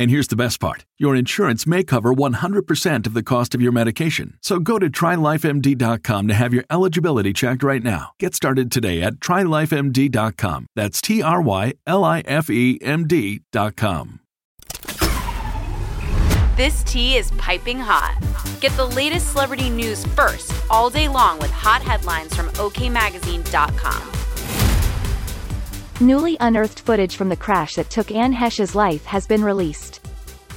And here's the best part your insurance may cover 100% of the cost of your medication. So go to trylifemd.com to have your eligibility checked right now. Get started today at trylifemd.com. That's T R Y L I F E M D.com. This tea is piping hot. Get the latest celebrity news first all day long with hot headlines from OKMagazine.com. Newly unearthed footage from the crash that took Anne Heche's life has been released.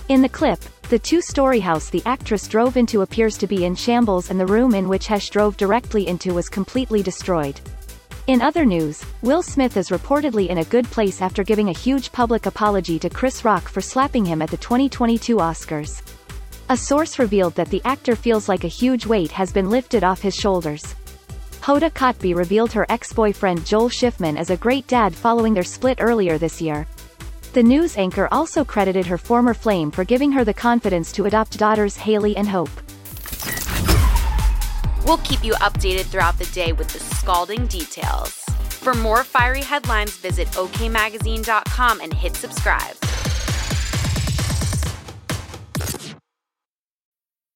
In the clip, the two-story house the actress drove into appears to be in shambles and the room in which Heche drove directly into was completely destroyed. In other news, Will Smith is reportedly in a good place after giving a huge public apology to Chris Rock for slapping him at the 2022 Oscars. A source revealed that the actor feels like a huge weight has been lifted off his shoulders. Hoda Kotb revealed her ex-boyfriend Joel Schiffman as a great dad following their split earlier this year. The news anchor also credited her former flame for giving her the confidence to adopt daughters Haley and Hope. We'll keep you updated throughout the day with the scalding details. For more fiery headlines, visit okmagazine.com and hit subscribe.